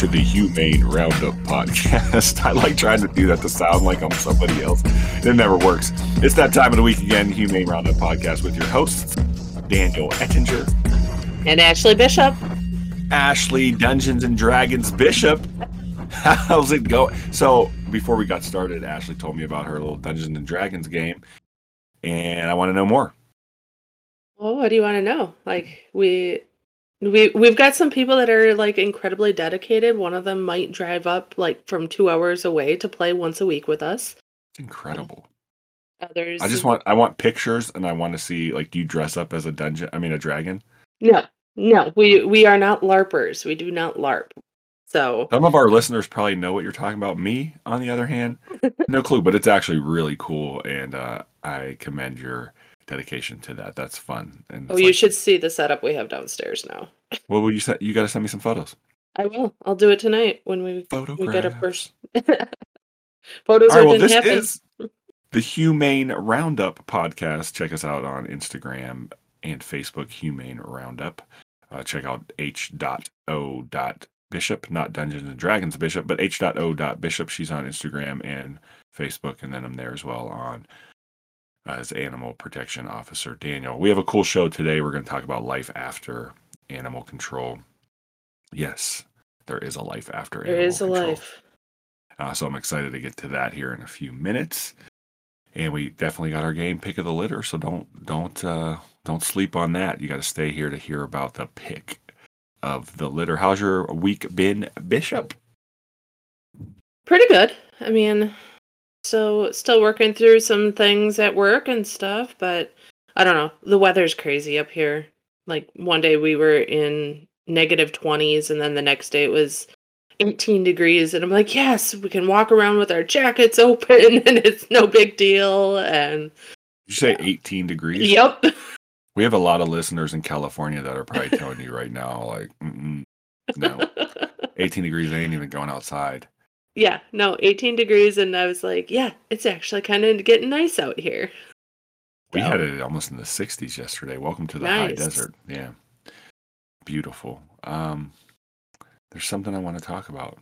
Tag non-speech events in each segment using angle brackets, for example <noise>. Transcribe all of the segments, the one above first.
to the Humane Roundup podcast. <laughs> I like trying to do that to sound like I'm somebody else. It never works. It's that time of the week again, Humane Roundup podcast with your hosts, Daniel Ettinger and Ashley Bishop. Ashley Dungeons and Dragons Bishop. <laughs> How's it going? So, before we got started, Ashley told me about her little Dungeons and Dragons game, and I want to know more. Well, what do you want to know? Like we we we've got some people that are like incredibly dedicated. One of them might drive up like from 2 hours away to play once a week with us. It's incredible. Others I just want I want pictures and I want to see like do you dress up as a dungeon I mean a dragon? No. No, we we are not larpers. We do not larp. So Some of our listeners probably know what you're talking about. Me, on the other hand, no clue, but it's actually really cool and uh, I commend your dedication to that. That's fun. And Oh, you like- should see the setup we have downstairs now. <laughs> What will you say? You got to send me some photos. I will. I'll do it tonight when we Photographs. we get a first <laughs> photos right, well, didn't happen. is the Humane Roundup podcast. Check us out on Instagram and Facebook, Humane Roundup. Uh, check out h.o. Bishop, not Dungeons and Dragons Bishop, but h.o. Bishop. She's on Instagram and Facebook, and then I'm there as well on as Animal Protection Officer Daniel. We have a cool show today. We're going to talk about life after animal control. Yes, there is a life after There is a life. Uh, so I'm excited to get to that here in a few minutes. And we definitely got our game pick of the litter, so don't don't uh, don't sleep on that. You got to stay here to hear about the pick of the litter. How's your week been, Bishop? Pretty good. I mean, so still working through some things at work and stuff, but I don't know. The weather's crazy up here. Like one day we were in negative 20s and then the next day it was 18 degrees and I'm like, "Yes, we can walk around with our jackets <laughs> open and it's no big deal." And Did you say 18 degrees? yep. <laughs> We have a lot of listeners in California that are probably telling you right now, like, no, <laughs> 18 degrees ain't even going outside. Yeah, no, 18 degrees and I was like, "Yeah, it's actually kind of getting nice out here." We So- had it almost in the 60s yesterday. Welcome to the high desert. Yeah. Beautiful. Um, there's something I want to talk about.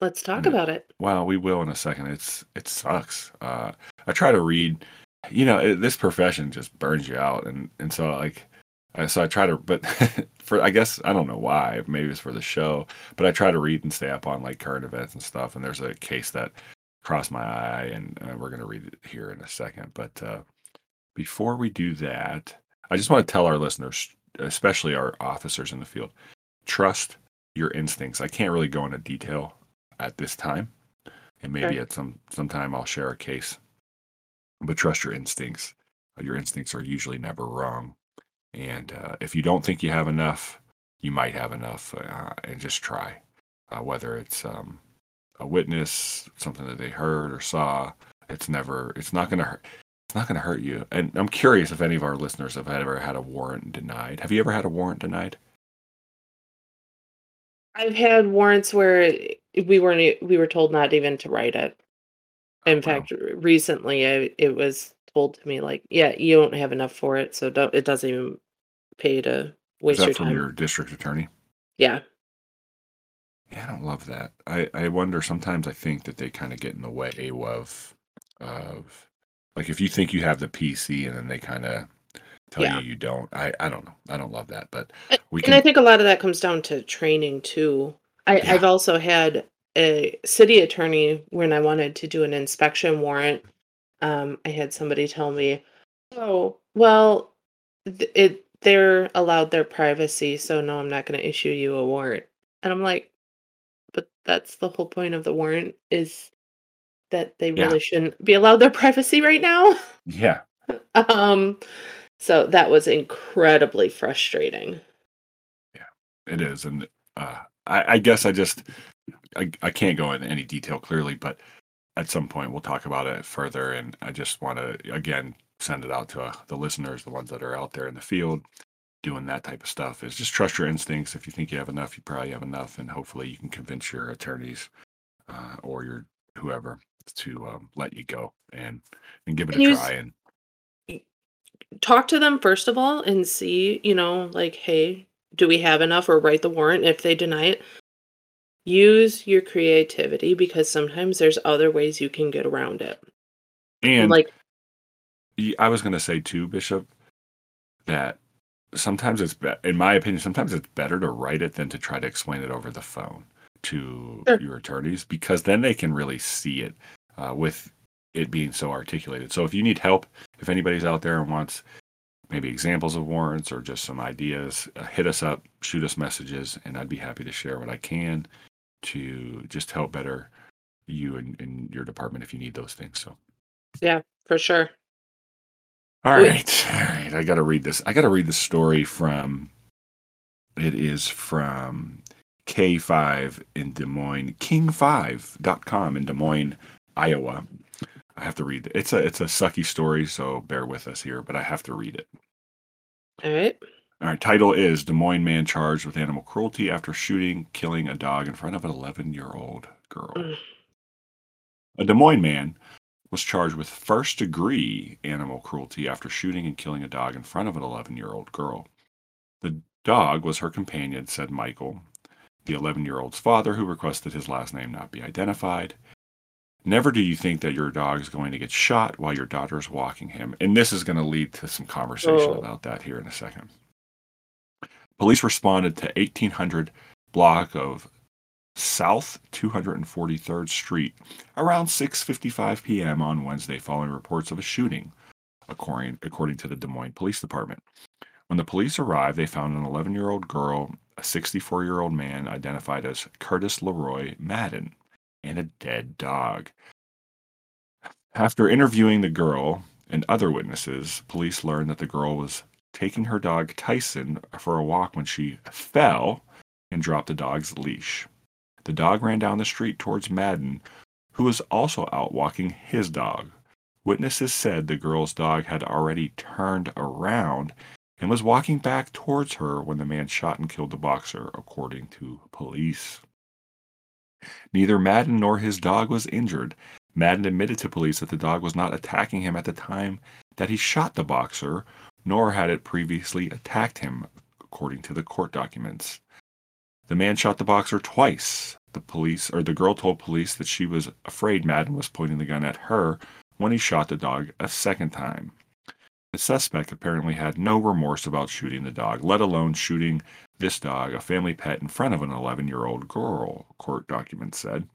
Let's talk Yeah. about it. Well, we will in a second. It's it sucks. Uh, I try to read. You know, it, this profession just burns you out, and and so like, so I try to. But <laughs> for I guess I don't know why. Maybe it's for the show, but I try to read and stay up on like current events and stuff. And there's a case that crossed my eye, and uh, we're gonna read it here in a second. But uh, before we do that, I just want to tell our listeners, especially our officers in the field, trust your instincts. I can't really go into detail at this time and maybe Okay. at some sometime I'll share a case. But trust your instincts. Your instincts are usually never wrong, and uh, if you don't think you have enough, you might have enough, uh, and just try. Uh, whether it's um, a witness, something that they heard or saw, it's never. It's not going to hurt. It's not going to hurt you. And I'm curious if any of our listeners have ever had a warrant denied. Have you ever had a warrant denied? I've had warrants where we weren't we were told not even to write it. In wow. fact, recently I, it was told to me like, yeah, you don't have enough for it, so don't. It doesn't even pay to Is that your from time. your district attorney? Yeah, Yeah, I don't love that. I, I wonder sometimes I think that they kind of get in the way of of like if you think you have the PC and then they kind of tell Yeah. you you don't. I I don't know. I don't love that, but A- we and I think a lot of that comes down to training too. I, Yeah. I've also had a city attorney when I wanted to do an inspection warrant. Um, I had somebody tell me, "Oh, well, th- it they're allowed their privacy, so no, I'm not going to issue you a warrant." And I'm like, "But that's the whole point of the warrant is that they Yeah. really shouldn't be allowed their <laughs> privacy right now." yeah, <laughs> um, so that was incredibly frustrating. Yeah, it is, and uh, I, I guess I just I I can't go into any detail clearly, but at some point we'll talk about it further, and I just want to again send it out to uh, the listeners, the ones that are out there in the field doing that type of stuff is just trust your instincts. If you think you have enough, you probably have enough, and hopefully you can convince your attorneys uh, or your whoever to um, let you go and and give it And a try. And talk to them first of all and see, you know, like, hey, do we have enough or write the warrant? If they deny it, use your creativity because sometimes there's other ways you can get around it. And like I was going to say too, Bishop, that sometimes it's be- in my opinion, sometimes it's better to write it than to try to explain it over the phone to Sure. your attorneys because then they can really see it uh, with it being so articulated. So if you need help, if anybody's out there and wants maybe examples of warrants or just some ideas, uh, hit us up, shoot us messages, and I'd be happy to share what I can to just help better you and, and your department if you need those things. So. Yeah, for sure. All Wait. right, all right. I got to read this. I got to read the story from. It is from K5 in Des Moines, King5.com in Des Moines, Iowa. I have to read it. It's a it's a sucky story, so bear with us here, but I have to read it. All right. All right, title is Des Moines man charged with animal cruelty after shooting, killing a dog in front of an 11 year old girl. Mm. A Des Moines man was charged with first degree animal cruelty after shooting and killing a dog in front of an 11 year old girl. The dog was her companion, said Michael, the 11 year old's father, who requested his last name not be identified. Never do you think that your dog is going to get shot while your daughter is walking him. And this is going to lead to some conversation Oh. about that here in a second. Police responded to 1800 block of South 243rd Street around 6:55 p.m. on Wednesday following reports of a shooting, according according to the Des Moines Police Department. When the police arrived, they found an 11-year-old girl, a 64-year-old man identified as Curtis Leroy Madden, and a dead dog. After interviewing the girl and other witnesses, police learned that the girl was taking her dog Tyson for a walk when she fell and dropped the dog's leash. The dog ran down the street towards Madden, who was also out walking his dog. Witnesses said the girl's dog had already turned around and was walking back towards her when the man shot and killed the boxer, according to police. Neither Madden nor his dog was injured. Madden admitted to police that the dog was not attacking him at the time that he shot the boxer, nor had it previously attacked him, according to the court documents. The man shot the boxer twice. The police or the girl told police that she was afraid Madden was pointing the gun at her when he shot the dog a second time. The suspect apparently had no remorse about shooting the dog, let alone shooting this dog, a family pet, in front of an 11 year old girl, court documents said.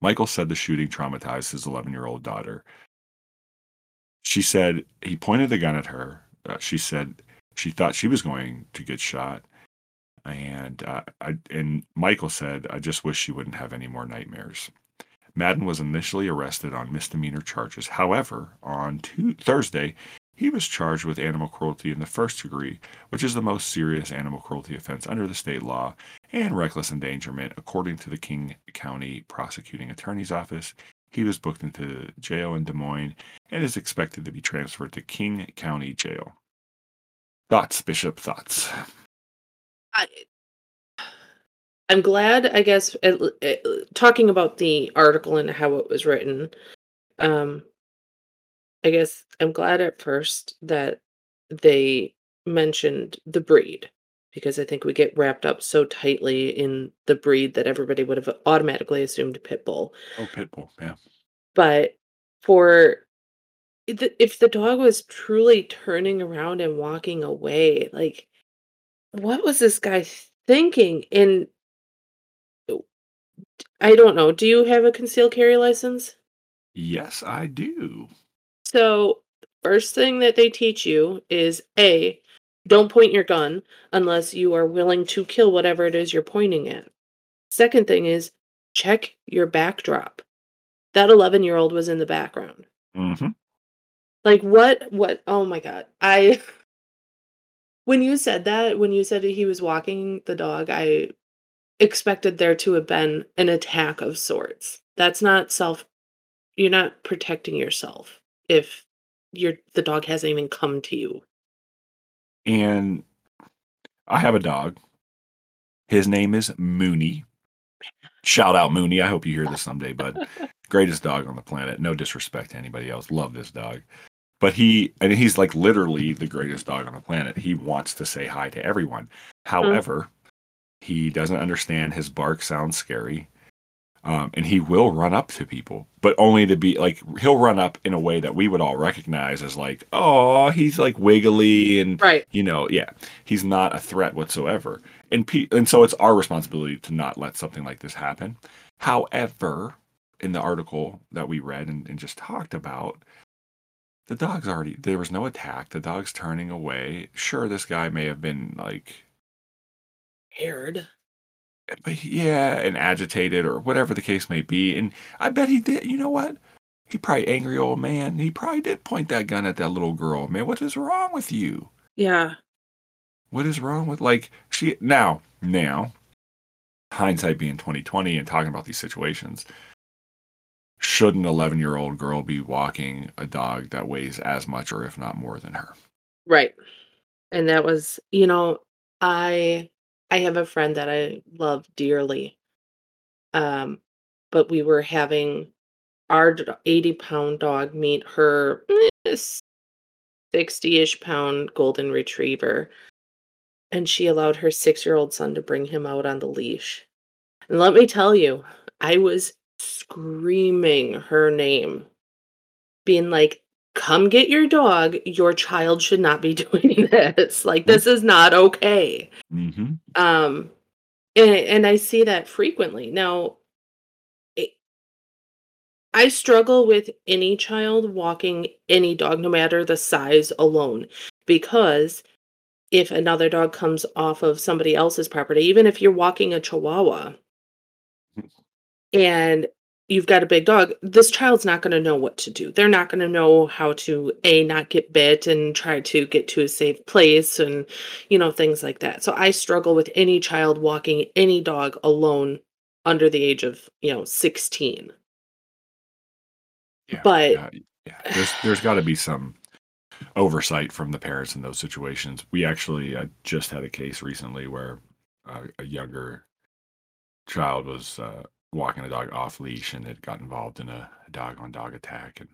Michael said the shooting traumatized his 11 year old daughter. She said he pointed the gun at her. Uh, she said she thought she was going to get shot. And uh, I, and Michael said, I just wish she wouldn't have any more nightmares. Madden was initially arrested on misdemeanor charges. However, on two, Thursday, he was charged with animal cruelty in the first degree, which is the most serious animal cruelty offense under the state law, and reckless endangerment, according to the King County Prosecuting Attorney's Office. He was booked into jail in Des Moines and is expected to be transferred to King County Jail. Thoughts, Bishop? Thoughts? I, I'm glad, I guess, it- talking about the article and how it was written. Um, I guess I'm glad at first that they mentioned the breed because I think we get wrapped up so tightly in the breed that everybody would have automatically assumed pit bull. Oh, Pitbull. Yeah. But for if the dog was truly turning around and walking away, like what was this guy thinking? And I don't know. Do you have a concealed carry license? Yes, I do. So, first thing that they teach you is A, don't point your gun unless you are willing to kill whatever it is you're pointing at. Second thing is check your backdrop. That 11 year old was in the background. Mm-hmm. Like, what? What? Oh my God. I. <laughs> When you said that, when you said he was walking the dog, I expected there to have been an attack of sorts. That's not self. You're not protecting yourself if your the dog hasn't even come to you. And I have a dog. His name is Mooney. Shout out Mooney. I hope you hear this someday, bud. <laughs> Greatest dog on the planet. No disrespect to anybody else. Love this dog. But he and he's like literally the greatest dog on the planet. He wants to say hi to everyone. However, He doesn't understand his bark sounds scary. Um, and he will run up to people, but only to be like he'll run up in a way that we would all recognize as like, oh, he's like wiggly and Right. you know, yeah, he's not a threat whatsoever. And pe- and so it's our responsibility to not let something like this happen. However, in the article that we read and, and just talked about, the dog's already there was no attack. The dog's turning away. Sure, this guy may have been like Scared. but yeah, and agitated or whatever the case may be. And I bet he did. You know what? He probably angry old man. He probably did point that gun at that little girl. Man, what is wrong with you? Yeah. What is wrong with like she now now hindsight being twenty twenty and talking about these situations. Should an eleven year old girl be walking a dog that weighs as much or if not more than her? Right. And that was, you know, I I have a friend that I love dearly. Um, but we were having our 80 pound dog meet her 60 ish pound golden retriever. And she allowed her six year old son to bring him out on the leash. And let me tell you, I was screaming her name, being like, come get your dog. Your child should not be <laughs> doing this. Like, this is not okay. Mm-hmm. Um, and and I see that frequently. Now, it, I struggle with any child walking any dog, no matter the size alone, because if another dog comes off of somebody else's property, even if you're walking a Chihuahua, and you've got a big dog, this child's not going to know what to do. They're not going to know how to a not get bit and try to get to a safe place and you know things like that. So I struggle with any child walking any dog alone under the age of, you know, 16. Yeah, But- yeah, yeah. There's there's got to be some oversight from the parents in those situations. We actually uh, just had a case recently where uh, a younger child was uh, walking a dog off leash and it got involved in a dog on dog attack, and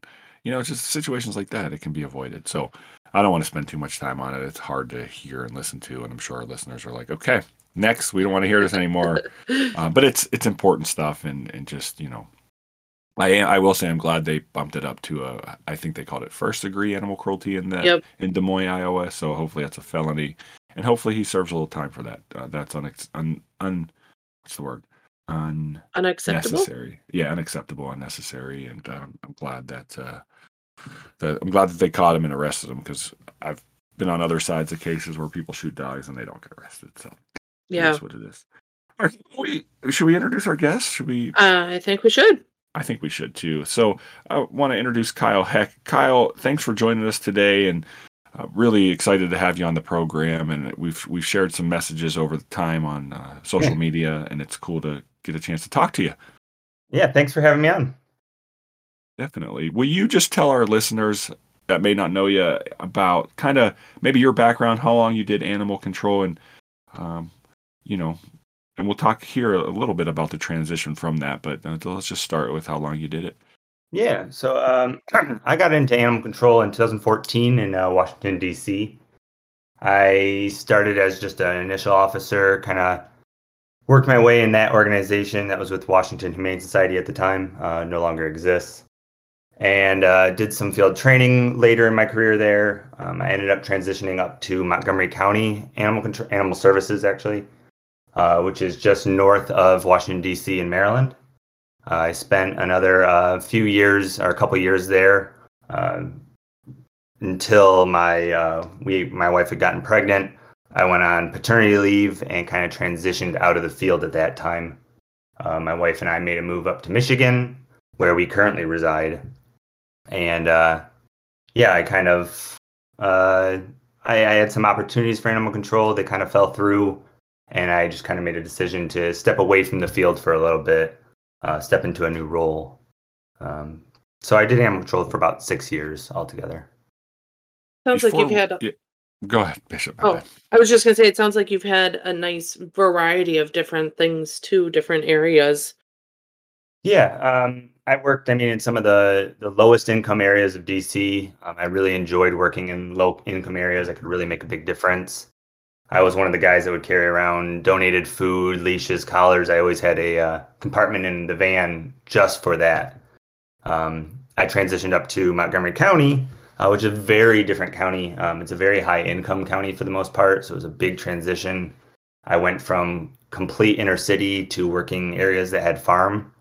you know, it's just situations like that. It can be avoided. So I don't want to spend too much time on it. It's hard to hear and listen to, and I'm sure our listeners are like, okay, next, we don't want to hear this anymore <laughs> uh, but it's it's important stuff and and just you know I I will say I'm glad they bumped it up to a I think they called it first degree animal cruelty in that Yep. in Des Moines Iowa so hopefully that's a felony and hopefully he serves a little time for that uh, that's unex- un, un what's the word Unacceptable. Necessary. yeah unacceptable unnecessary and um, I'm glad that uh that I'm glad that they caught him and arrested him because I've been on other sides of cases where people shoot dogs and they don't get arrested so Yeah. that's what it is. All right, we, should we introduce our guest? Should we? Uh, I think we should. I think we should too. So I want to introduce Kyle Heck. Kyle, thanks for joining us today, and uh, really excited to have you on the program. And we've we've shared some messages over the time on uh, social Yeah. media, and it's cool to get a chance to talk to you. Yeah, thanks for having me on. Definitely. Will you just tell our listeners that may not know you about kind of maybe your background, how long you did animal control, and um, you know, and we'll talk here a little bit about the transition from that. But uh, let's just start with how long you did it. Yeah, so um, <clears throat> I got into animal control in 2014 in uh, Washington, D.C. I started as just an initial officer, kind of worked my way in that organization that was with Washington Humane Society at the time, uh, no longer exists. And uh, did some field training later in my career there. Um, I ended up transitioning up to Montgomery County Animal Animal Services, actually, uh, which is just north of Washington D.C. in Maryland. Uh, I spent another uh, few years or a couple years there uh, until my uh, we my wife had gotten pregnant. I went on paternity leave and kind of transitioned out of the field at that time. Uh, my wife and I made a move up to Michigan, where we currently reside, and uh, yeah, I kind of uh, I, I had some opportunities for animal control. They kind of fell through, and I just kind of made a decision to step away from the field for a little bit uh, step into a new role. Um, so I did animal control for about six years altogether. Sounds like you've Before- had. yeah, go ahead, Bishop. Oh. I was just gonna say, it sounds like you've had a nice variety of different things to different areas. Yeah, um, I worked. I mean, in some of the the lowest income areas of DC. Um, I really enjoyed working in low income areas. I could really make a big difference. I was one of the guys that would carry around donated food, leashes, collars. I always had a uh, compartment in the van just for that. Um, I transitioned up to Montgomery County, uh, which is a very different county. Um, it's a very high income county for the most part, so it was a big transition. I went from complete inner city to working areas that had farm,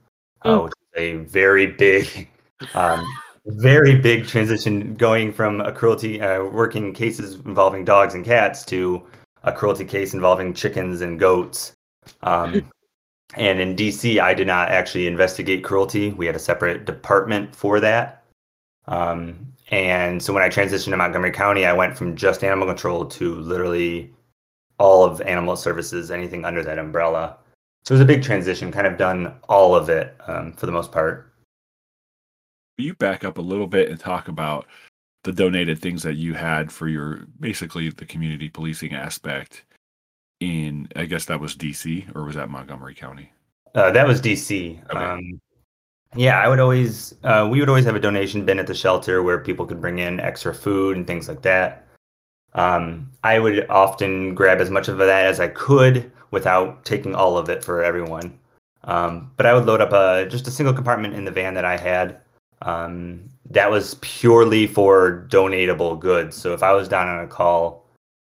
uh, Mm. which is a very big, <laughs> um, very big transition going from a cruelty, uh, working cases involving dogs and cats to a cruelty case involving chickens and goats. Um, <laughs> and in DC, I did not actually investigate cruelty. We had a separate department for that. Um, and so when I transitioned to Montgomery County, I went from just animal control to literally all of animal services, anything under that umbrella. So it was a big transition, kind of done all of it um, for the most part. You back up a little bit and talk about the donated things that you had for your basically the community policing aspect in I guess that was DC or was that Montgomery County? Uh, that was DC. Okay. Um, yeah, I would always, uh, we would always have a donation bin at the shelter where people could bring in extra food and things like that. Um, I would often grab as much of that as I could without taking all of it for everyone. Um, but I would load up a just a single compartment in the van that I had. Um, that was purely for donatable goods. So if I was down on a call,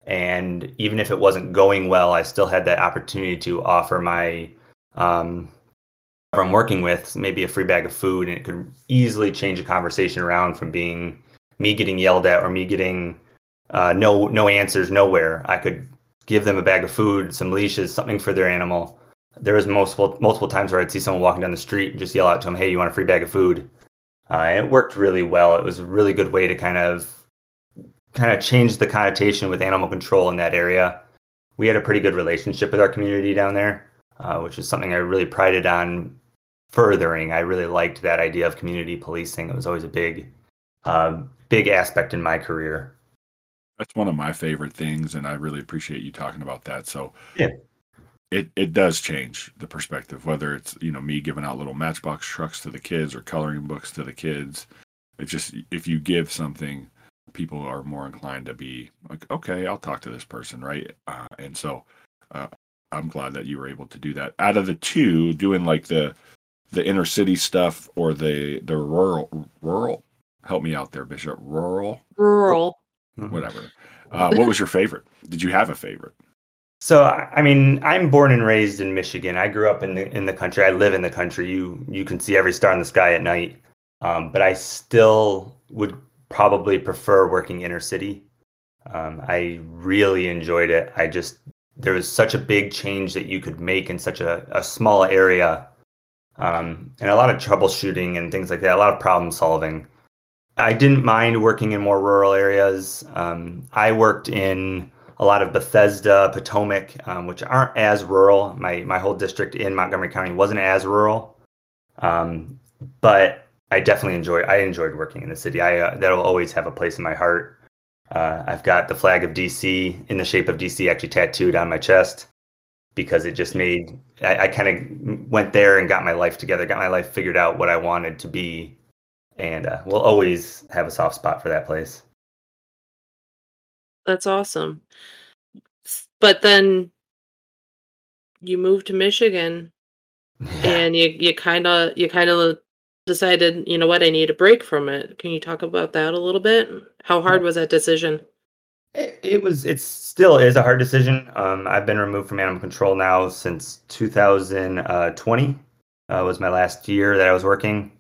and even if it wasn't going well, I still had that opportunity to offer my um, I'm working with maybe a free bag of food, and it could easily change a conversation around from being me getting yelled at or me getting uh, no no answers nowhere. I could give them a bag of food, some leashes, something for their animal. There was multiple multiple times where I'd see someone walking down the street and just yell out to them, "Hey, you want a free bag of food?" Uh, it worked really well. It was a really good way to kind of kind of change the connotation with animal control in that area. We had a pretty good relationship with our community down there, uh, which is something I really prided on furthering. I really liked that idea of community policing. It was always a big, uh, big aspect in my career. That's one of my favorite things and I really appreciate you talking about that. So Yeah. It it does change the perspective whether it's, you know, me giving out little matchbox trucks to the kids or coloring books to the kids. It's just if you give something people are more inclined to be like, okay, I'll talk to this person, right? Uh, and so uh, I'm glad that you were able to do that. Out of the two, doing like the the inner city stuff or the the rural rural, help me out there, Bishop. Rural, Rural. whatever. Uh, what was your favorite? Did you have a favorite? So I I mean, I'm born and raised in Michigan. I grew up in the in the country. I live in the country. You you can see every star in the sky at night. Um, but I still would probably prefer working inner city. Um, I really enjoyed it. I just there was such a big change that you could make in such a, a small area, um, and a lot of troubleshooting and things like that. A lot of problem solving. I didn't mind working in more rural areas. Um, I worked in a lot of Bethesda, Potomac, um, which aren't as rural. My my whole district in Montgomery County wasn't as rural, um, but I definitely enjoyed. I enjoyed working in the city. I uh, that'll always have a place in my heart. Uh, I've got the flag of DC in the shape of DC actually tattooed on my chest because it just made. I, I kind of went there and got my life together, got my life figured out what I wanted to be, and uh, we'll always have a soft spot for that place. That's awesome. But then you moved to Michigan <laughs> and you you kind of you kind of decided, you know what, I need a break from it. Can you talk about that a little bit? How hard was that decision? It, it was. It still is a hard decision. Um, I've been removed from animal control now since 2020. Uh, was my last year that I was working,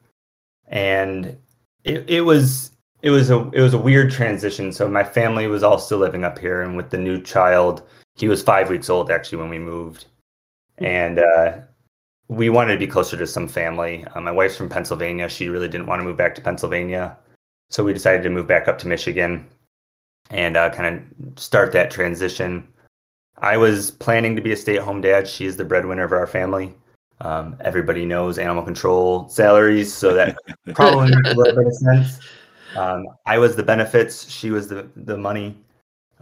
and it, it was it was a it was a weird transition. So my family was all still living up here, and with the new child, he was five weeks old actually when we moved, and uh, we wanted to be closer to some family. Uh, my wife's from Pennsylvania. She really didn't want to move back to Pennsylvania, so we decided to move back up to Michigan and uh, kind of start that transition. I was planning to be a stay-at-home dad. She is the breadwinner of our family. Um, everybody knows animal control salaries, so that <laughs> probably makes a little bit of sense. Um, I was the benefits. She was the the money.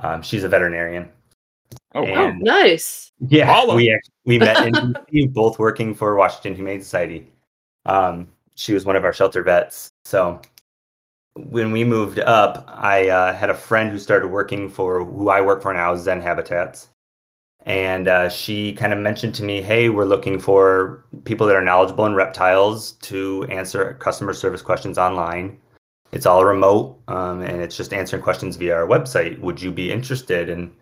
Um, she's a veterinarian. Oh, And- Oh, nice. Yeah, Holla. we act- we met in <laughs> DC, both working for Washington Humane Society. Um, she was one of our shelter vets, so when we moved up, I uh, had a friend who started working for who I work for now, Zen Habitats, and uh, she kind of mentioned to me, "Hey, we're looking for people that are knowledgeable in reptiles to answer customer service questions online. It's all remote, um, and it's just answering questions via our website. Would you be interested?" And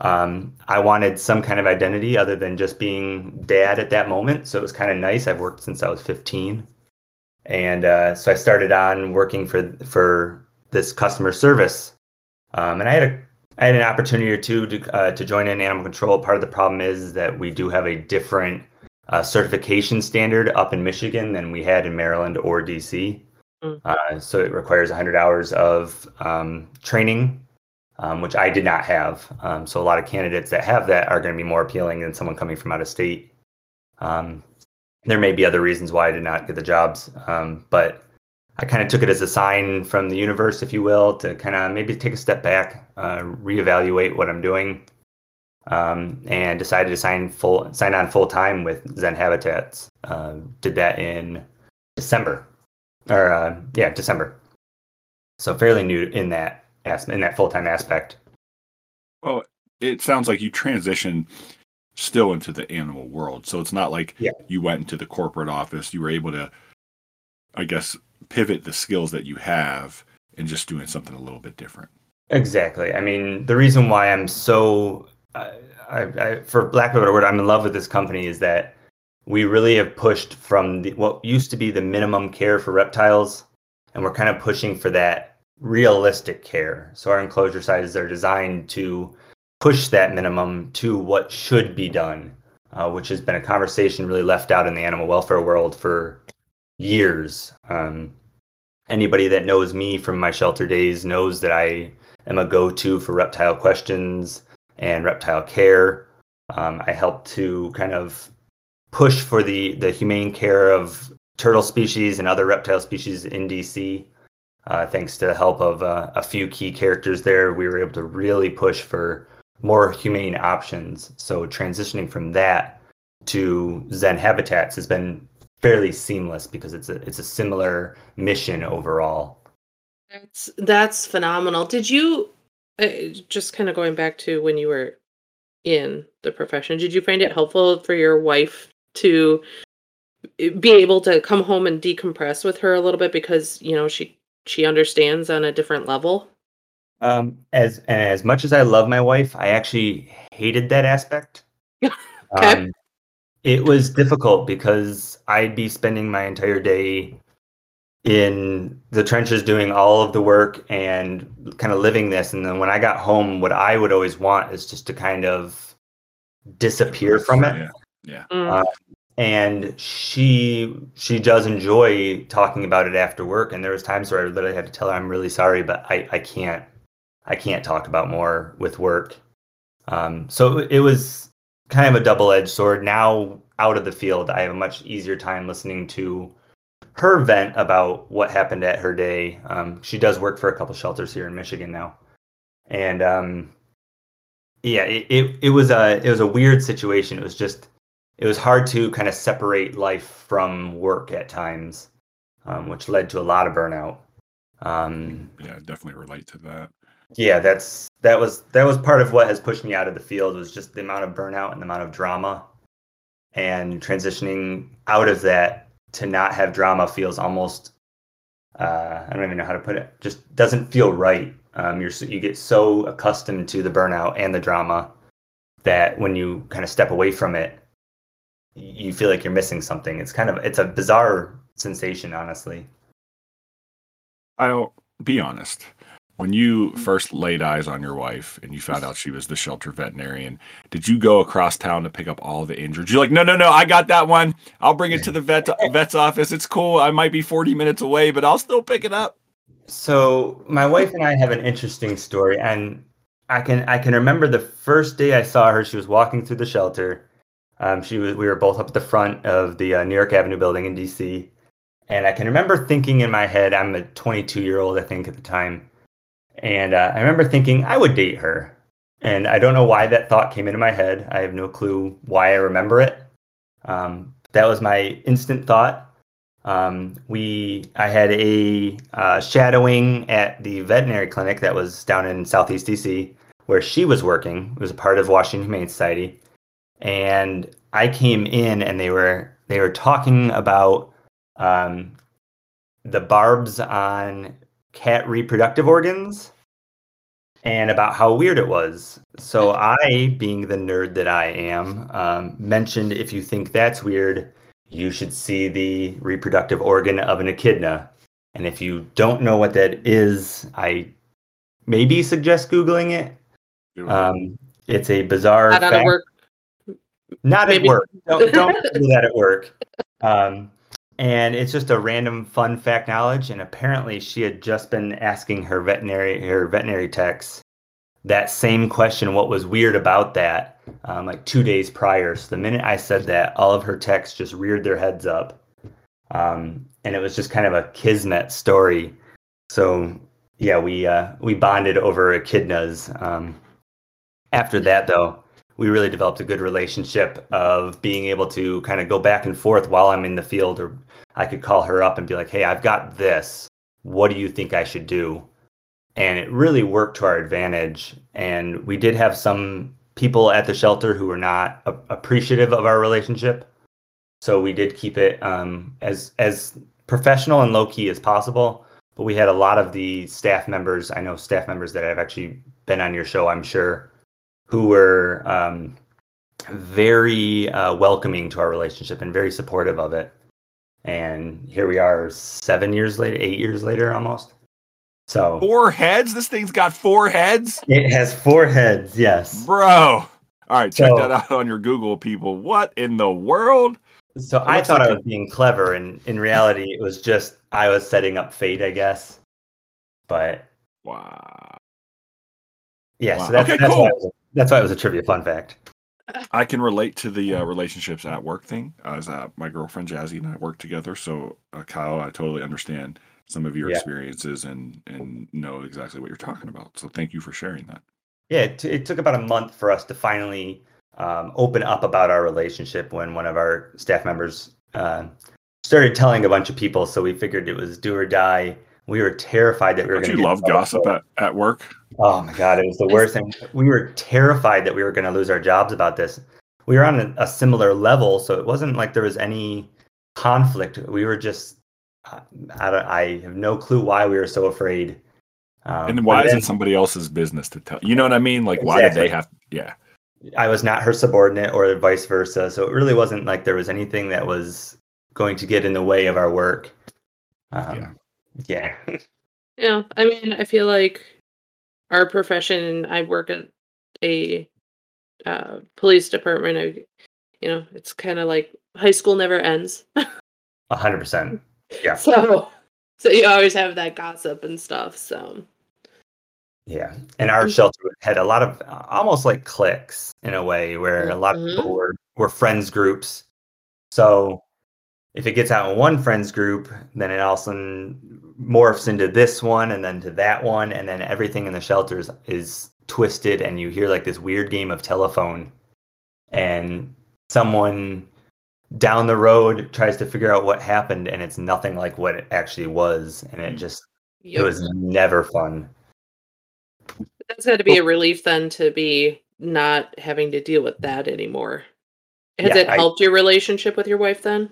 um, I wanted some kind of identity other than just being dad at that moment, so it was kind of nice. I've worked since I was 15, and uh, so I started on working for for this customer service, um, and I had a I had an opportunity or two to uh, to join in animal control. Part of the problem is that we do have a different uh, certification standard up in Michigan than we had in Maryland or DC. Mm. Uh, so it requires 100 hours of um, training, um, which I did not have. Um, so a lot of candidates that have that are going to be more appealing than someone coming from out of state. There may be other reasons why I did not get the jobs, um, but I kind of took it as a sign from the universe, if you will, to kind of maybe take a step back, uh, reevaluate what I'm doing, um, and decided to sign full sign on full time with Zen Habitats. Uh, did that in December, or uh, yeah, December. So fairly new in that as- in that full time aspect. Well, it sounds like you transitioned still into the animal world. So it's not like Yeah. you went into the corporate office. You were able to, I guess, pivot the skills that you have and just doing something a little bit different. Exactly. I mean, the reason why I'm so, I, I, I, for lack of a better word, I'm in love with this company is that we really have pushed from the, what used to be the minimum care for reptiles, and we're kind of pushing for that realistic care. So our enclosure sizes are designed to push that minimum to what should be done, uh, which has been a conversation really left out in the animal welfare world for years. Um, anybody that knows me from my shelter days knows that I am a go-to for reptile questions and reptile care. Um, I help to kind of push for the the humane care of turtle species and other reptile species in DC. Uh, thanks to the help of uh, a few key characters there, we were able to really push for more humane options. So transitioning from that to Zen Habitats has been fairly seamless because it's a it's a similar mission overall. That's that's phenomenal. Did you uh, just kind of going back to when you were in the profession? Did you find it helpful for your wife to eh, be able to come home and decompress with her a little bit because you know she she understands on a different level? Um, as as much as I love my wife, I actually hated that aspect. <laughs> Okay. Um, it was difficult because I'd be spending my entire day in the trenches doing all of the work and kind of living this. And then when I got home, what I would always want is just to kind of disappear from it. Yeah. Yeah. Mm, And she she does enjoy talking about it after work. And there was times where I literally had to tell her I'm really sorry, but I, I can't I can't talk about more with work. Um, so it was kind of a double edged sword. Now out of the field, I have a much easier time listening to her vent about what happened at her day. Um, she does work for a couple shelters here in Michigan now, and um, yeah, it, it it was a it was a weird situation. It was just it was hard to kind of separate life from work at times, um, which led to a lot of burnout. Um, Yeah, definitely relate to that. Yeah that's that was that was part of what has pushed me out of the field was just the amount of burnout and the amount of drama. And transitioning out of that to not have drama feels almost uh, i don't even know how to put it just doesn't feel right. Um, you're you get so accustomed to the burnout and the drama that when you kind of step away from it you feel like you're missing something. It's kind of it's a bizarre sensation honestly. I'll be honest. When you first laid eyes on your wife and you found out she was the shelter veterinarian, did you go across town to pick up all the injured? You're like, no, no, no, I got that one. I'll bring it to the vet vet's office. It's cool. I might be 40 minutes away, but I'll still pick it up. So my wife and I have an interesting story, and I can I can remember the first day I saw her. She was walking through the shelter. Um, she was we were both up at the front of the uh, New York Avenue building in DC, and I can remember thinking in my head, I'm a 22 year old I think at the time, and uh, I remember thinking I would date her, and I don't know why that thought came into my head. I have no clue why I remember it. Um, that was my instant thought. Um, we I had a uh, shadowing at the veterinary clinic that was down in Southeast DC, where she was working. It was a part of Washington Humane Society, and I came in and they were they were talking about um, the barbs on cat reproductive organs and about how weird it was. So I, being the nerd that I am, um, mentioned if you think that's weird, you should see the reproductive organ of an echidna. And if you don't know what that is, I maybe suggest googling it. Um, it's a bizarre. Not out of fact. work. Not maybe. at work. Don't, don't <laughs> do that at work. Um, and it's just a random fun fact knowledge. And apparently, she had just been asking her veterinary her veterinary techs that same question. What was weird about that? Um, like two days prior. So the minute I said that, all of her techs just reared their heads up, um, and it was just kind of a kismet story. So yeah, we uh, we bonded over echidnas. Um, after that, though, we really developed a good relationship of being able to kind of go back and forth while I'm in the field, or I could call her up and be like, "Hey, I've got this. What do you think I should do?" And it really worked to our advantage. And we did have some people at the shelter who were not a- appreciative of our relationship, so we did keep it um, as as professional and low key as possible. But we had a lot of the staff members. I know staff members that have actually been on your show. I'm sure who were um, very uh, welcoming to our relationship and very supportive of it. And here we are, seven years later, eight years later, almost. So Four heads? This thing's got four heads? it has four heads. Yes. Bro. All right, check So- that out on your Google, people. What in the world? So I thought like I was being clever, and in reality, it was just I was setting up fate, I guess. But Wow. yeah, Wow. so that's Okay, that's, cool. Why it was a, that's why it was a trivia fun fact. I can relate to the uh, relationships at work thing. As uh, my girlfriend Jazzy and I work together, so uh, Kyle, I totally understand some of your Yeah. experiences and and know exactly what you're talking about. So thank you for sharing that. Yeah, it, t- it took about a month for us to finally um, open up about our relationship when one of our staff members uh, started telling a bunch of people. So we figured it was do or die. We were terrified that we were you to love gossip at, at work? Oh my god, it was the worst thing. We were terrified that we were going to lose our jobs about this. We were on a, a similar level, so it wasn't like there was any conflict. We were just, I, I, I have no clue why we were so afraid. Um, And why is then it somebody else's business to tell? You know what I mean? Like, why did they have? Yeah. I was not her subordinate or vice versa, so it really wasn't like there was anything that was going to get in the way of our work. Um, yeah. Yeah, <laughs> I mean, I feel like our profession. I work at a uh, police department. I, you know, it's kind of like high school never ends. A hundred percent. <laughs> Yeah. So, so you always have that gossip and stuff. So, Yeah, and our shelter had a lot of uh, almost like cliques in a way, where a lot of Mhm. people were were friends groups. So if it gets out in one friends group, then it also morphs into this one, and then to that one, and then everything in the shelters is twisted, and you hear like this weird game of telephone, and someone down the road tries to figure out what happened, and it's nothing like what it actually was, and it mm. just it was never fun. that's got to be a relief then to be not having to deal with that anymore. Has Yeah, it I- helped your relationship with your wife then?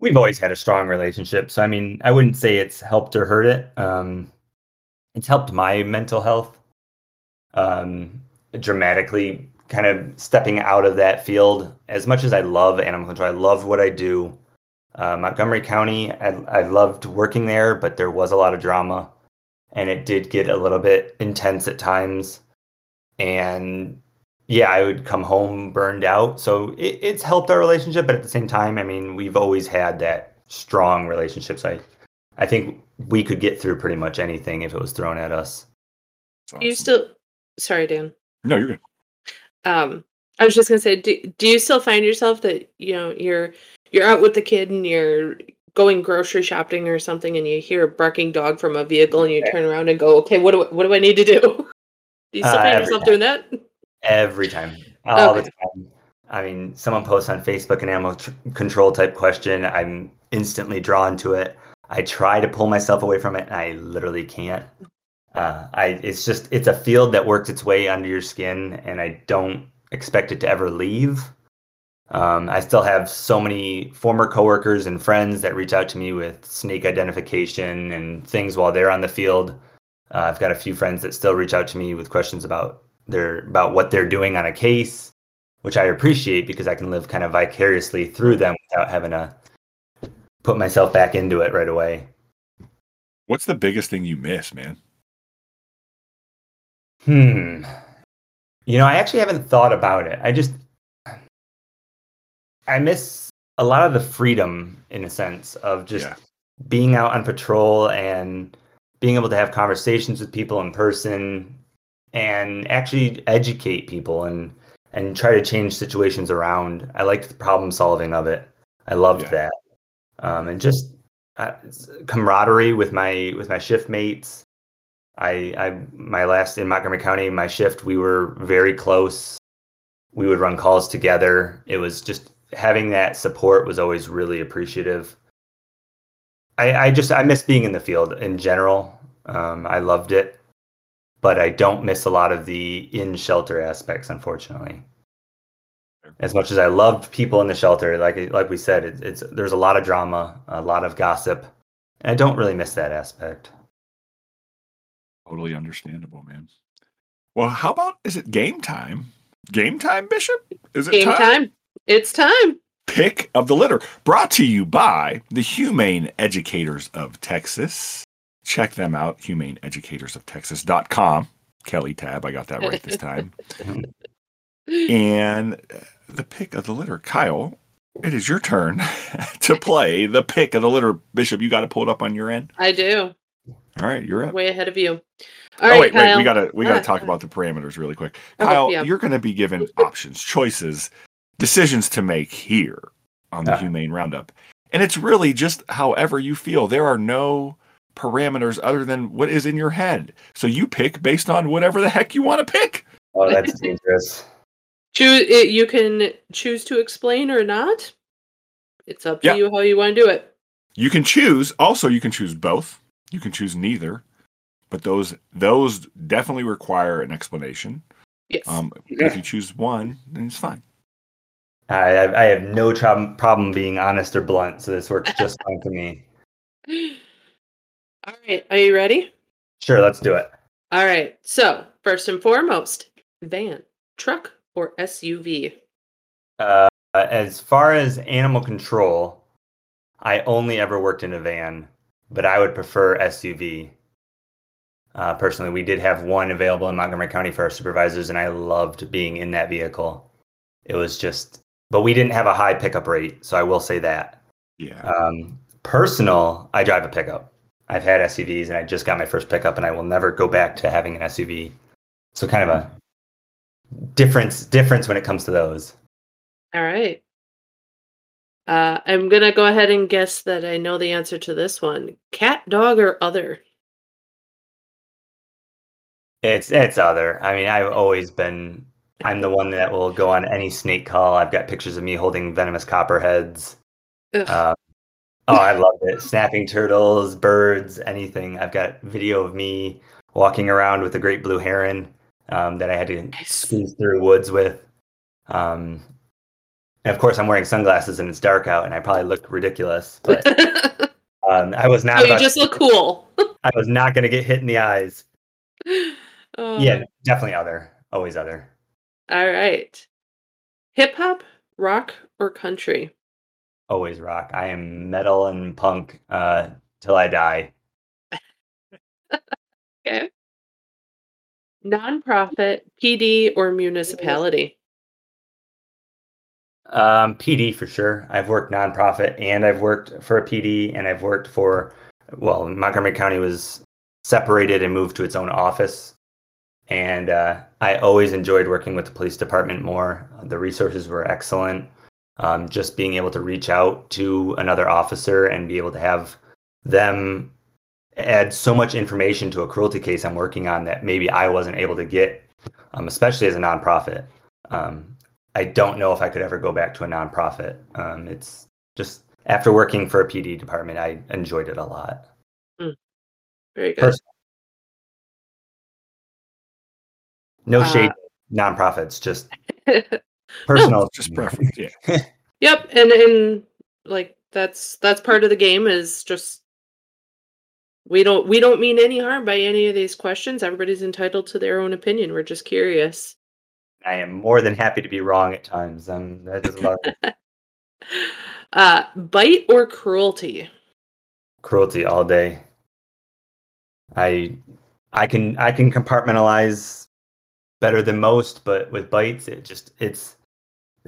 We've always had a strong relationship so i mean i wouldn't say it's helped or hurt it. Um it's helped my mental health um dramatically kind of stepping out of that field. As much as i love animal control i love what i do. Uh, montgomery county I, I loved working there but there was a lot of drama and it did get a little bit intense at times. And yeah, I would come home burned out. So it, it's helped our relationship, but at the same time, I mean, we've always had that strong relationships. I, I think we could get through pretty much anything if it was thrown at us. It's You still, sorry, Dan. No, you're good. Um, I was just gonna say, do, do you still find yourself that you know you're you're out with the kid and you're going grocery shopping or something, and you hear a barking dog from a vehicle, and you Yeah. turn around and go, okay, what do I, what do I need to do? <laughs> Do you still Uh, find yourself time. doing that? Every time, all Okay. the time. I mean, someone posts on Facebook an animal tr- control type question. I'm instantly drawn to it. I try to pull myself away from it, and I literally can't. Uh, I it's just it's a field that works its way under your skin, and I don't expect it to ever leave. Um, I still have so many former coworkers and friends that reach out to me with snake identification and things while they're on the field. Uh, I've got a few friends that still reach out to me with questions about their about what they're doing on a case, which I appreciate because I can live kind of vicariously through them without having to put myself back into it right away. What's the biggest thing you miss, man? Hmm. You know, I actually haven't thought about it. I just I miss a lot of the freedom in a sense of just Yeah. being out on patrol and being able to have conversations with people in person and actually educate people and and try to change situations around. I liked the problem solving of it. I loved Yeah. that, um, and just uh, camaraderie with my with my shift mates. I, I my last in Montgomery County, my shift we were very close. We would run calls together. It was just having that support was always really appreciative. I, I just I miss being in the field in general. Um, I loved it, but I don't miss a lot of the in shelter aspects, unfortunately. As much as I loved people in the shelter, like like we said, it, it's there's a lot of drama, a lot of gossip, and I don't really miss that aspect. Totally understandable, man. Well, how about is it game time? Game time, Bishop? Is it Game time. It's time. Pick of the litter, brought to you by the Humane Educators of Texas. Check them out, humaneeducatorsoftexas.com. Kelly Tab, I got that right this time. <laughs> and uh, the pick of the litter, Kyle, it is your turn <laughs> to play the pick of the litter. Bishop, you got to pull it up on your end. I do. All right, you're up. Way ahead of you. All oh right, wait, Kyle. wait, we gotta we gotta Ah, talk about the parameters really quick. Oh, Kyle, yeah. you're gonna be given <laughs> options, choices, decisions to make here on the Ah. Humane Roundup. And it's really just however you feel. There are no parameters other than what is in your head. So you pick based on whatever the heck you want to pick. Oh, that's dangerous. Choose it, you can choose to explain or not. It's up to Yeah. you how you want to do it. You can choose. Also, you can choose both. You can choose neither. But those those definitely require an explanation. Yes. Um, if you choose one, then it's fine. I have, I have no problem problem being honest or blunt, so this works just fine for me. <laughs> All right. Are you ready? Sure, let's do it. All right. So, first and foremost, van, truck, or SUV? Uh, as far as animal control, I only ever worked in a van, but I would prefer SUV. Uh, personally, we did have one available in Montgomery County for our supervisors, and I loved being in that vehicle. It was just, but we didn't have a high pickup rate, so I will say that. Yeah. Um, personal, I drive a pickup. I've had SUVs, and I just got my first pickup, and I will never go back to having an SUV. So kind of a difference difference when it comes to those. All right. Uh, I'm going to go ahead and guess that I know the answer to this one cat, dog, or other? It's it's other. I mean, I've always been. I'm the one that will go on any snake call. I've got pictures of me holding venomous copperheads. Uh, oh, I loved it. Snapping turtles, birds, anything. I've got video of me walking around with a great blue heron um, that I had to Nice. squeeze through woods with. Um, and of course, I'm wearing sunglasses and it's dark out, and I probably look ridiculous. But <laughs> um, I was not. oh, you just look cool. <laughs> I was not going to get hit in the eyes. Oh, Yeah, definitely other. Always other. All right. Hip hop, rock, or country? Always rock. I am metal and punk uh, till I die. <laughs> Okay. Nonprofit, PD, or municipality? Um, PD for sure. I've worked nonprofit and I've worked for a PD and I've worked for, well, Montgomery County was separated and moved to its own office. And uh, I always enjoyed working with the police department more. The resources were excellent. Um, just being able to reach out to another officer and be able to have them add so much information to a cruelty case I'm working on that maybe I wasn't able to get, um, especially as a nonprofit. Um, I don't know if I could ever go back to a nonprofit. Um, it's just after working for a PD department, I enjoyed it a lot. Very good. Personal. No Uh, shade, nonprofits, just <laughs> personal. Just preference. Yeah. <laughs> Yep, and and like that's that's part of the game is just we don't we don't mean any harm by any of these questions. Everybody's entitled to their own opinion. We're just curious. I am more than happy to be wrong at times. Um, that is <laughs> love Uh bite or cruelty? cruelty all day. I I can I can compartmentalize better than most, but with bites, it just it's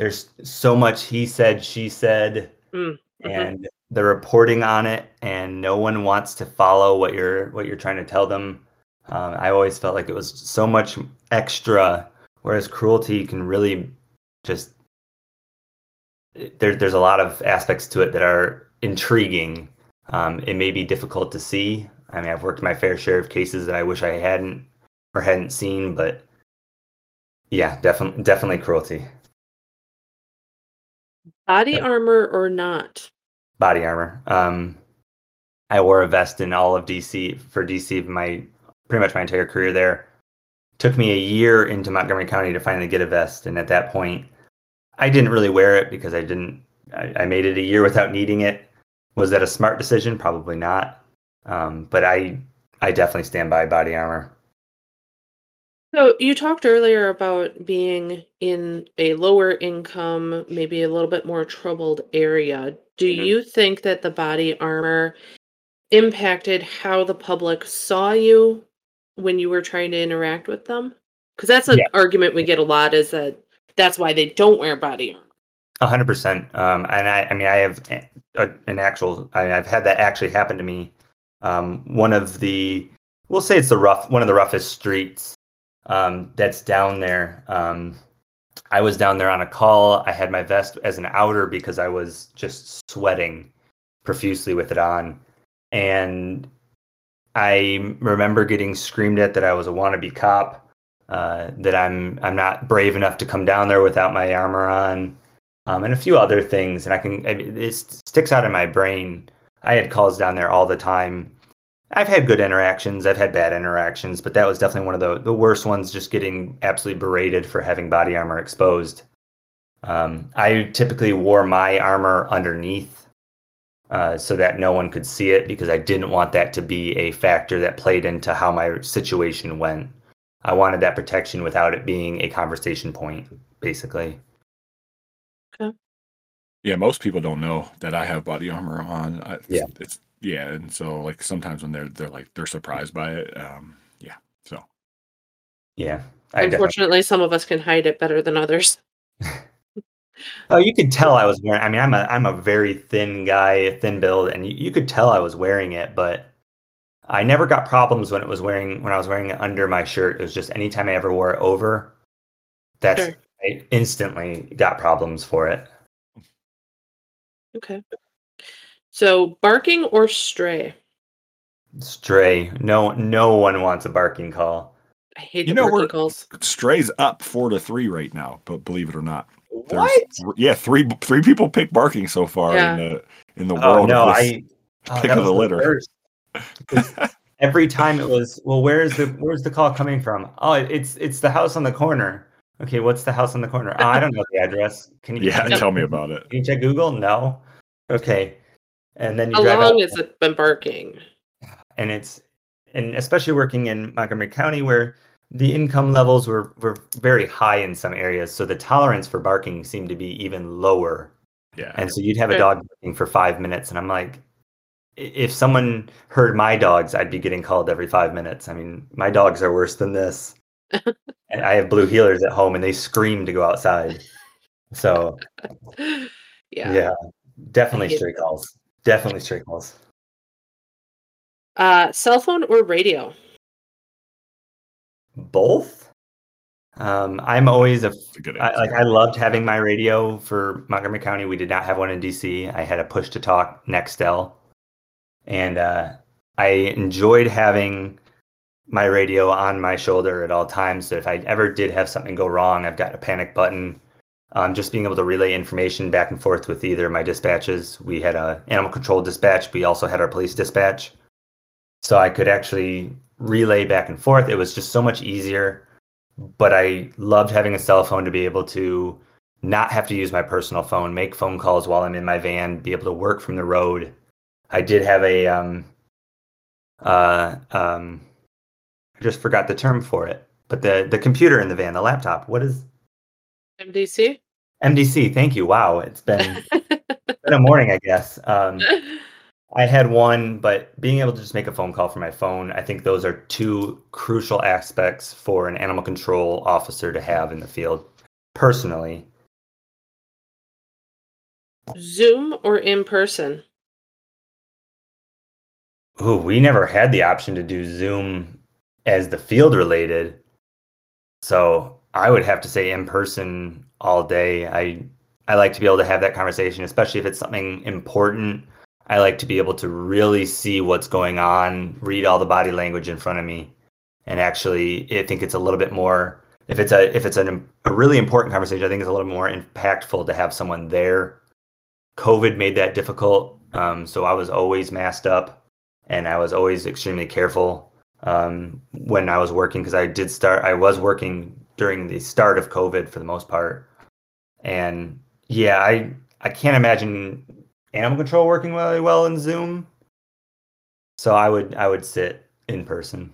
there's so much he said, she said, Mm, mhm. and the reporting on it, and no one wants to follow what you're what you're trying to tell them. Um, I always felt like it was so much extra, whereas cruelty can really just there, there's a lot of aspects to it that are intriguing. Um, it may be difficult to see. I mean, I've worked my fair share of cases that I wish I hadn't or hadn't seen, but yeah, definitely, definitely cruelty. Body Yeah. armor or not? Body armor. Um, I wore a vest in all of DC for DC my pretty much my entire career there. Took me a year into Montgomery County to finally get a vest, and at that point, I didn't really wear it because I didn't. I, I made it a year without needing it. Was that a smart decision? Probably not. Um, but I I definitely stand by body armor. So you talked earlier about being in a lower income, maybe a little bit more troubled area. Do Mhm. you think that the body armor impacted how the public saw you when you were trying to interact with them? Because that's an Yeah. argument we get a lot is that that's why they don't wear body armor. A hundred percent. Um, and I, I mean, I have a, an actual. I, I've had that actually happen to me. Um, one of the, we'll say it's the rough, one of the roughest streets. Um, that's down there. Um, I was down there on a call. I had my vest as an outer because I was just sweating profusely with it on, and I remember getting screamed at that I was a wannabe cop. Uh, that I'm I'm not brave enough to come down there without my armor on um, and a few other things. And I can, it sticks out in my brain. I had calls down there all the time. I've had good interactions. I've had bad interactions, but that was definitely one of the, the worst ones, just getting absolutely berated for having body armor exposed. Um, I typically wore my armor underneath uh, so that no one could see it because I didn't want that to be a factor that played into how my situation went. I wanted that protection without it being a conversation point, basically. Okay. Yeah, most people don't know that I have body armor on. I, Yeah. it's yeah, and so like sometimes when they're they're like they're surprised by it. Um, yeah, so Yeah. I definitely Unfortunately, some of us can hide it better than others. <laughs> Oh, you could tell I was wearing. I mean, I'm a I'm a very thin guy, thin build, and you, you could tell I was wearing it. But I never got problems when it was wearing when I was wearing it under my shirt. It was just anytime I ever wore it over, that's Sure. I instantly got problems for it. Okay. So barking or stray? Stray. No, no one wants a barking call. I hate You the know, barking we're- calls. Strays up four to three right now, but believe it or not, there's What? th- yeah three three people pick barking so far Yeah. in the in the Oh world. no. I oh, pick that of the litter. worst. Because <laughs> Every time it was, well, where's the where's the call coming from? Oh, it's it's the house on the corner. Okay, what's the house on the corner? Oh, I don't know the address. Can you <laughs> yeah, can you- tell me about it. Can you check Google? No. Okay. And then you How drive long out, has it been barking? and it's and especially working in Montgomery County where the income levels were were very high in some areas, so the tolerance for barking seemed to be even lower. Yeah, And so you'd have a dog barking for five minutes, and I'm like, if someone heard my dogs, I'd be getting called every five minutes. I mean, my dogs are worse than this. <laughs> and I have blue heelers at home, and they scream to go outside. So <laughs> yeah. yeah, definitely hate stray calls. Definitely straight calls. Uh, cell phone or radio? Both. Um, I'm always a a good I, like I loved having my radio for Montgomery County. We did not have one in DC. I had a push to talk Nextel, and uh, I enjoyed having my radio on my shoulder at all times. So if I ever did have something go wrong, I've got a panic button Um, just being able to relay information back and forth with either my dispatches. We had a animal control dispatch. We also had our police dispatch, so I could actually relay back and forth. It was just so much easier. But I loved having a cell phone to be able to not have to use my personal phone, make phone calls while I'm in my van, be able to work from the road. I did have a um, uh, um, I just forgot the term for it, but the the computer in the van, the laptop. What is MDC. MDC? Thank you. Wow, it's been <laughs> been a morning, I guess. Um, <laughs> I had one, but being able to just make a phone call from my phone, I think those are two crucial aspects for an animal control officer to have in the field. Personally, Zoom or in person? Ooh, we never had the option to do Zoom as the field related. So I would have to say in person all day. I I like to be able to have that conversation, especially if it's something important. I like to be able to really see what's going on, read all the body language in front of me, and actually, I think it's a little bit more. If it's a if it's an, a really important conversation, I think it's a little more impactful to have someone there. COVID made that difficult, um, so I was always masked up, and I was always extremely careful um, when I was working because I did start. I was working during the start of COVID for the most part, and yeah, I I can't imagine animal control working really well in Zoom. So I would I would sit in person.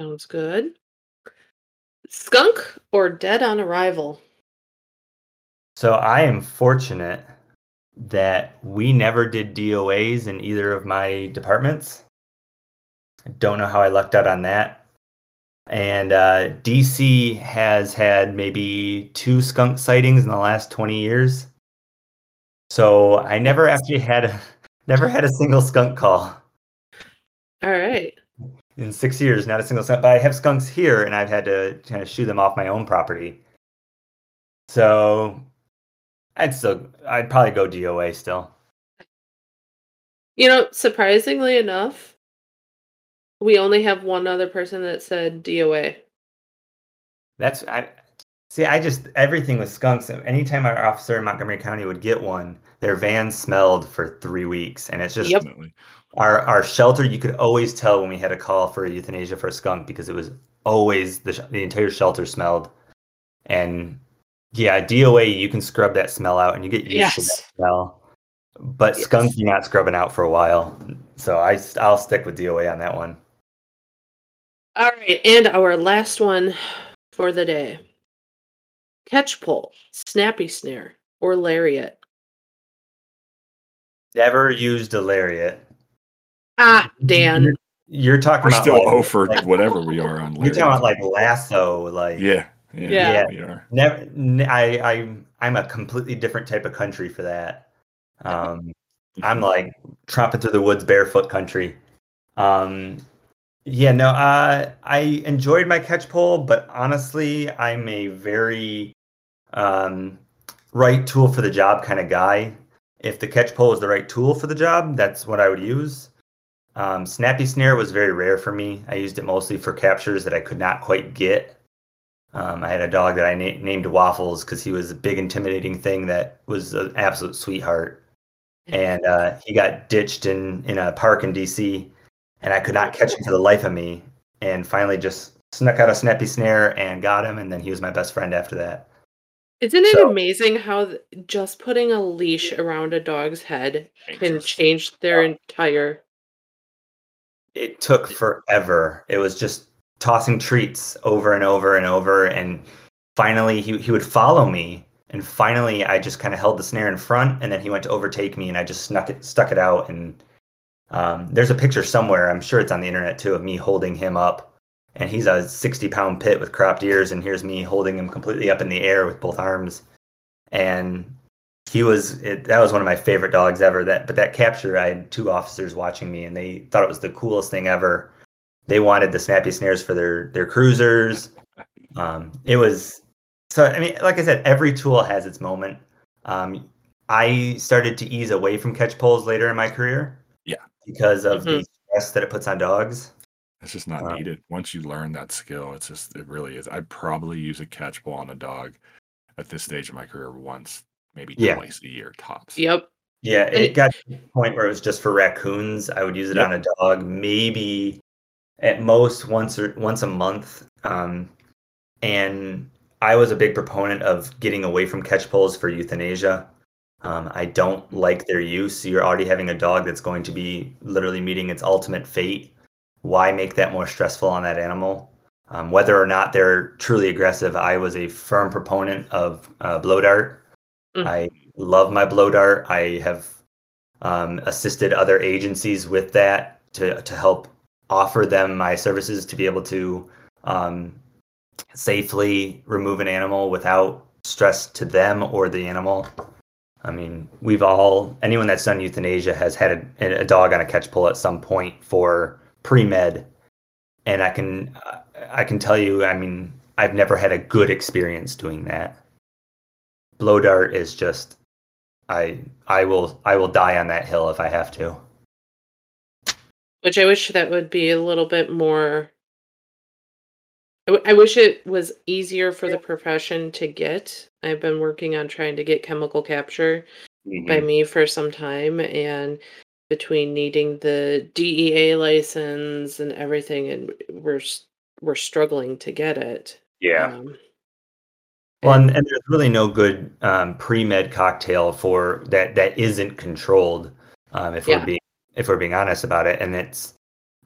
Sounds good. Skunk or dead on arrival? So I am fortunate that we never did DOAs in either of my departments. I don't know how I lucked out on that. And uh, DC has had maybe two skunk sightings in the last 20 years. So I never actually had a, <laughs> never had a single skunk call All right. in six years. Not a single skunk. But I have skunks here, and I've had to kind of shoo them off my own property. So I'd still I'd probably go DOA still. You know, surprisingly enough, we only have one other person that said DOA. That's I see. I just everything with skunks. Anytime our officer in Montgomery County would get one, their van smelled for three weeks, and it's just Yep. Our our shelter. You could always tell when we had a call for euthanasia for a skunk because it was always the the entire shelter smelled. And yeah, DOA you can scrub that smell out, and you get used to Yes. that smell. But Yes. skunk you're not scrubbing out for a while, so I I'll stick with DOA on that one. All right, and our last one for the day. Catch pole, snappy snare, or lariat. Never used a lariat. Ah, Dan. You're talking We're about still like, over like- whatever we are on. You're talking about like lasso, like yeah, yeah, Yeah. we are. Never, n- I, I, I'm a completely different type of country for that. Um, I'm like tromping through the woods barefoot country. Um, yeah, no, uh, I enjoyed my catch pole, but honestly, I'm a very um, right tool for the job kind of guy. If the catch pole is the right tool for the job, that's what I would use. Um, snappy snare was very rare for me. I used it mostly for captures that I could not quite get. Um, I had a dog that I na- named Waffles because he was a big, intimidating thing that was an absolute sweetheart. And uh, he got ditched in, in a park in DC, and I could not catch him for the life of me. And finally, just snuck out a snappy snare and got him, and then he was my best friend after that. Isn't it So- amazing how th- just putting a leash around a dog's head can change their entire. It took forever. It was just tossing treats over and over and over. And finally, he, he would follow me. And finally, I just kind of held the snare in front, and then he went to overtake me, and I just snuck it, stuck it out. And um, there's a picture somewhere, I'm sure it's on the internet too, of me holding him up. And he's a 60 pound pit with cropped ears, and here's me holding him completely up in the air with both arms. And he was it, that was one of my favorite dogs ever. That but that capture, I had two officers watching me, and they thought it was the coolest thing ever. They wanted the snappy snares for their their cruisers. Um, it was so. I mean, like I said, every tool has its moment. Um, I started to ease away from catch poles later in my career. Yeah. because of the Mhm. stress that it puts on dogs. It's just not Wow. needed. Once you learn that skill, it's just it really is. I'd probably use a catch pole on a dog at this stage of my career once, maybe Yeah. twice a year tops. Yep. Yeah, it it- got to the point where it was just for raccoons. I would use it Yep. on a dog, maybe at most once or once a month. Um, and I was a big proponent of getting away from catch poles for euthanasia. Um, I don't like their use. You're already having a dog that's going to be literally meeting its ultimate fate. Why make that more stressful on that animal? Um, whether or not they're truly aggressive, I was a firm proponent of uh, blow dart. Mm. I love my blow dart. I have um, assisted other agencies with that to to help offer them my services to be able to um, safely remove an animal without stress to them or the animal. I mean, we've all anyone that's done euthanasia has had a, a dog on a catch pole at some point for pre med, and I can I can tell you, I mean, I've never had a good experience doing that. Blow dart is just I I will I will die on that hill if I have to. Which I wish that would be a little bit more. I, w- I wish it was easier for the profession to get. I've been working on trying to get chemical capture by me for some time, and between needing the DEA license and everything, and we're we're struggling to get it. Um, Well, and, and there's really no good um, pre-med cocktail for that that isn't controlled. Um, if Yeah. we're being if we're being honest about it, and it's,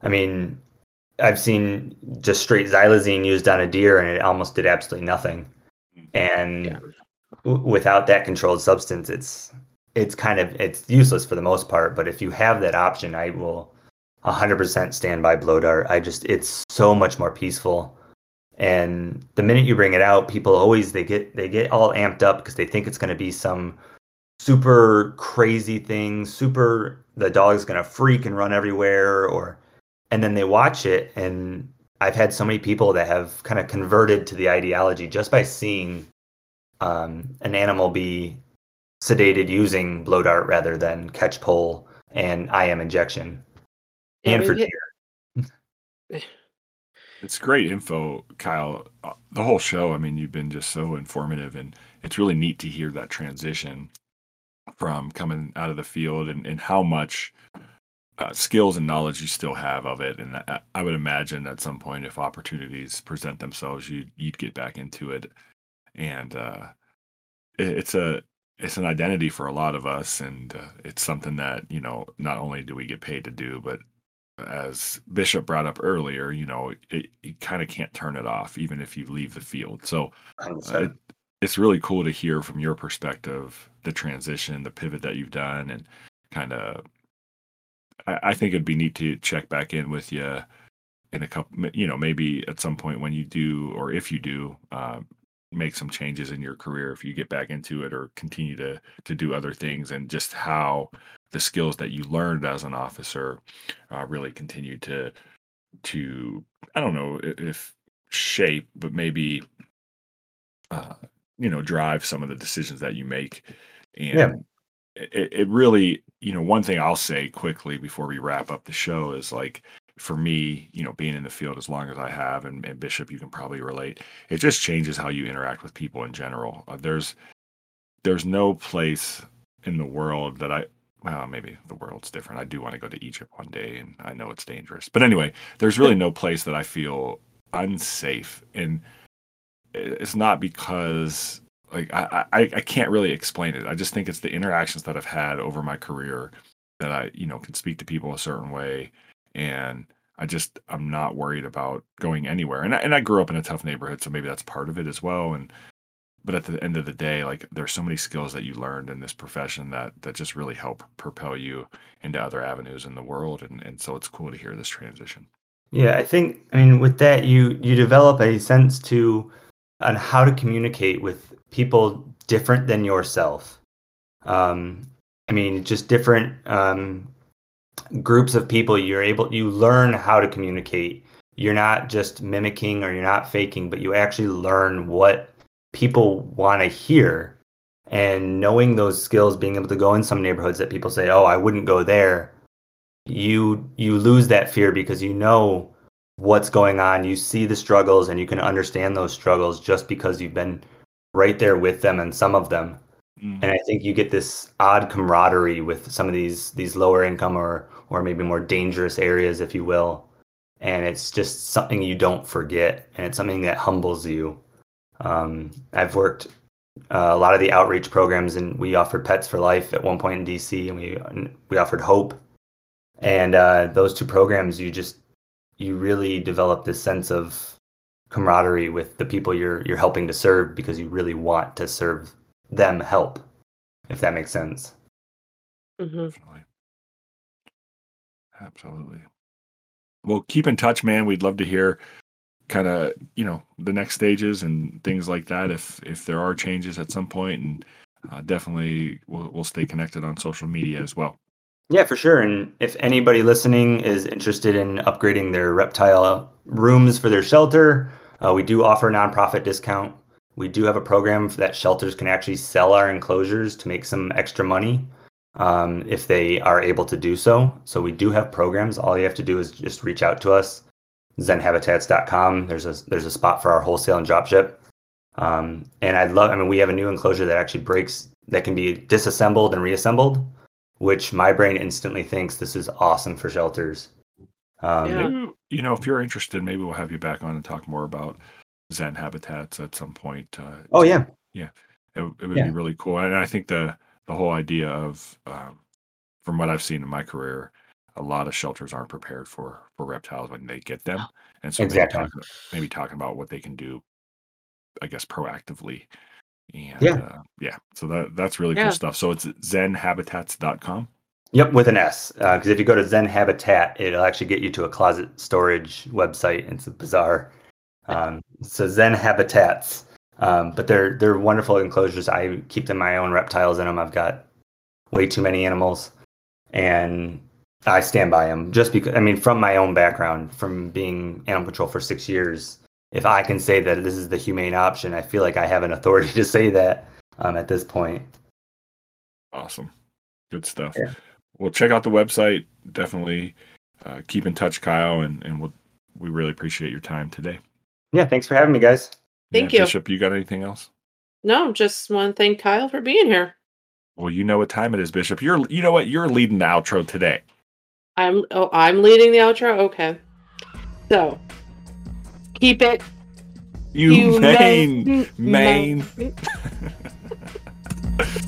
I mean, I've seen just straight xylazine used on a deer, and it almost did absolutely nothing. And Yeah. w- without that controlled substance, it's it's kind of it's useless for the most part. But if you have that option, I will 100% stand by blow dart. I just it's so much more peaceful and the minute you bring it out people always they get they get all amped up because they think it's going to be some super crazy thing super the dog's going to freak and run everywhere or and then they watch it and i've had so many people that have kind of converted to the ideology just by seeing um, an animal be sedated using blow dart rather than catch pole and im injection Yeah, and we for hit- deer <laughs> It's great info, Kyle. Uh, The whole show, I mean, you've been just so informative, and it's really neat to hear that transition from coming out of the field and, and how much uh, skills and knowledge you still have of it. And I, I would imagine at some point, if opportunities present themselves, you you'd get back into it. And uh, it, it's a it's an identity for a lot of us, and uh, it's something that you know not only do we get paid to do, but as Bishop brought up earlier, you know, it, you kind of can't turn it off, even if you leave the field. So uh, it, it's really cool to hear from your perspective the transition, the pivot that you've done, and kind of. I, I think it'd be neat to check back in with you in a couple, you know, maybe at some point when you do, or if you do, uh, make some changes in your career, if you get back into it or continue to to do other things, and just how the skills that you learned as an officer uh, really continue to to I don't know if shape, but maybe uh, you know drive some of the decisions that you make. And Yeah. It, it really, you know, one thing I'll say quickly before we wrap up the show is like for me, you know, being in the field as long as I have, and, and Bishop, you can probably relate. It just changes how you interact with people in general. Uh, there's there's no place in the world that I well, maybe the world's different. I do want to go to Egypt one day, and I know it's dangerous. But anyway, there's really no place that I feel unsafe, and it's not because like I, I I can't really explain it. I just think it's the interactions that I've had over my career that I you know can speak to people a certain way, and I just I'm not worried about going anywhere. And I, and I grew up in a tough neighborhood, so maybe that's part of it as well. And but at the end of the day like there's so many skills that you learned in this profession that that just really help propel you into other avenues in the world and and so it's cool to hear this transition Yeah, I think I mean with that you you develop a sense to on how to communicate with people different than yourself. Um, I mean, just different um, groups of people. You're able you learn how to communicate. You're not just mimicking or you're not faking, but you actually learn what people want to hear. And knowing those skills, being able to go in some neighborhoods that people say, "Oh, I wouldn't go there," you you lose that fear because you know what's going on you see the struggles and you can understand those struggles just because you've been right there with them and some of them. Mm. And I think you get this odd camaraderie with some of these these lower income or or maybe more dangerous areas, if you will. And it's just something you don't forget, and it's something that humbles you. Um, I've worked uh, a lot of the outreach programs, and we offered Pets for Life at one point in DC, and we we offered Hope, and uh, those two programs, you just you really develop this sense of camaraderie with the people you're you're helping to serve because you really want to serve them help, if that makes sense. hmm Definitely. Absolutely. Well, keep in touch, man. We'd love to hear kind of, you know, the next stages and things like that if if there are changes at some point and uh, definitely we'll, we'll stay connected on social media as well. Yeah, for sure. And if anybody listening is interested in upgrading their reptile rooms for their shelter, uh, we do offer a nonprofit discount. We do have a program that shelters can actually sell our enclosures to make some extra money um, if they are able to do so. So we do have programs. All you have to do is just reach out to us, zenhabitats.com. There's a there's a spot for our wholesale and dropship. Um, and I'd love. I mean, we have a new enclosure that actually breaks that can be disassembled and reassembled which my brain instantly thinks this is awesome for shelters. Um, Yeah. You know, if you're interested, maybe we'll have you back on and talk more about Zen habitats at some point. Uh, Oh yeah, it, it would Yeah. be really cool. And I think the the whole idea of, um, from what I've seen in my career, a lot of shelters aren't prepared for for reptiles when they get them, and so Exactly. maybe, talk, maybe talking about what they can do, I guess proactively. And Yeah. uh, yeah, so that that's really Yeah. cool stuff. So it's zenhabitats.com. yep, with an S. Because if you go to Zen Habitat, it'll actually get you to a closet storage website. It's bizarre. Um, so Zen Habitats, um, but they're they're wonderful enclosures. I keep them my own reptiles in them. I've got way too many animals, and I stand by them just because. I mean, from my own background, from being animal control for six years, if I can say that this is the humane option, I feel like I have an authority <laughs> to say that um, at this point. Awesome. Good stuff. Yeah. Well, check out the website. Definitely uh, keep in touch, Kyle, and, and we'll, we really appreciate your time today. Yeah, thanks for having me, guys. Thank Yeah, you. Bishop, you got anything else? No, just want to thank Kyle for being here. Well, you know what time it is, Bishop. You're you know what? You're leading the outro today. I'm oh I'm leading the outro. Okay, so keep it You main humane. main. <laughs>